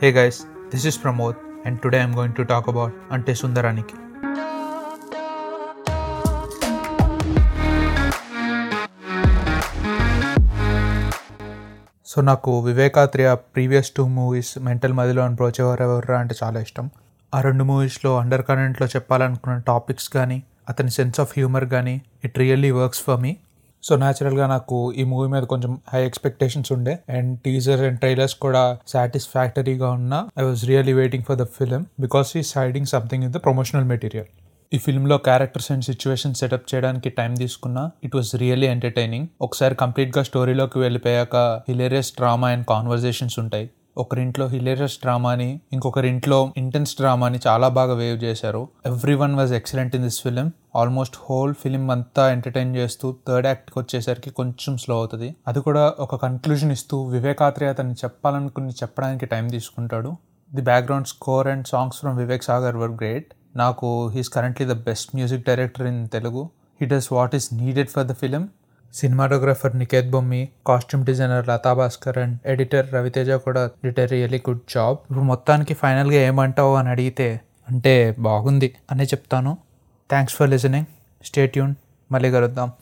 Hey guys, this is Pramod and today I'm going to talk about Ante Sundaraniki. So నాకు Vivek Athreya previous two movies Mental Madhilo అని బ్రోచేవారెవర్రా అంటే చాలా ఇష్టం ఆ రెండు మూవీస్లో అండర్ కరెంట్లో చెప్పాలనుకున్న టాపిక్స్ కానీ అతని సెన్స్ ఆఫ్ హ్యూమర్ కానీ it really works for me so న్యాచురల్గా నాకు ఈ మూవీ మీద కొంచెం హై ఎక్స్పెక్టేషన్స్ ఉండే. అండ్ టీజర్ అండ్ ట్రైలర్స్ కూడా సాటిస్ఫాక్టరీగా ఉన్న. I was really waiting for the film because is hiding something in the promotional material ఈ ఫిల్మ్లో క్యారెక్టర్స్ అండ్ సిచ్యువేషన్ సెటప్ చేయడానికి టైం తీసుకున్నా ఇట్ వాస్ రియల్లీ ఎంటర్టైనింగ్ ఒకసారి కంప్లీట్గా స్టోరీలోకి వెళ్ళిపోయాక హిలేరియస్ డ్రామా అండ్ కాన్వర్జేషన్స్ ఉంటాయి. ఒకరింట్లో హిలేరియస్ డ్రామాని ఇంకొకరింట్లో ఇంటెన్స్ డ్రామాని చాలా బాగా వేవ్ చేశారు. Every one was excellent in this film. Almost whole film అంతా ఎంటర్టైన్ చేస్తూ థర్డ్ యాక్ట్కి వచ్చేసరికి కొంచెం స్లో అవుతుంది. అది కూడా ఒక కన్క్లూజన్ ఇస్తూ వివేకాత్రి అతన్ని చెప్పాలనుకుని చెప్పడానికి టైం తీసుకుంటాడు. The background score and songs from Vivek Sagar were great. నాకు he's currently the best music director in Telugu. He does what is needed for the film. Cinematographer Niketh Bommi costume designer Latha Bhaskar and editor Raviteja కూడా did really good job ఇప్పుడు మొత్తానికి ఫైనల్గా ఏమంటావు అని అడిగితే అంటే బాగుంది అనే చెప్తాను. థ్యాంక్స్ ఫర్ లిసనింగ్ స్టేట్యూన్ మళ్ళీ కలుద్దాం.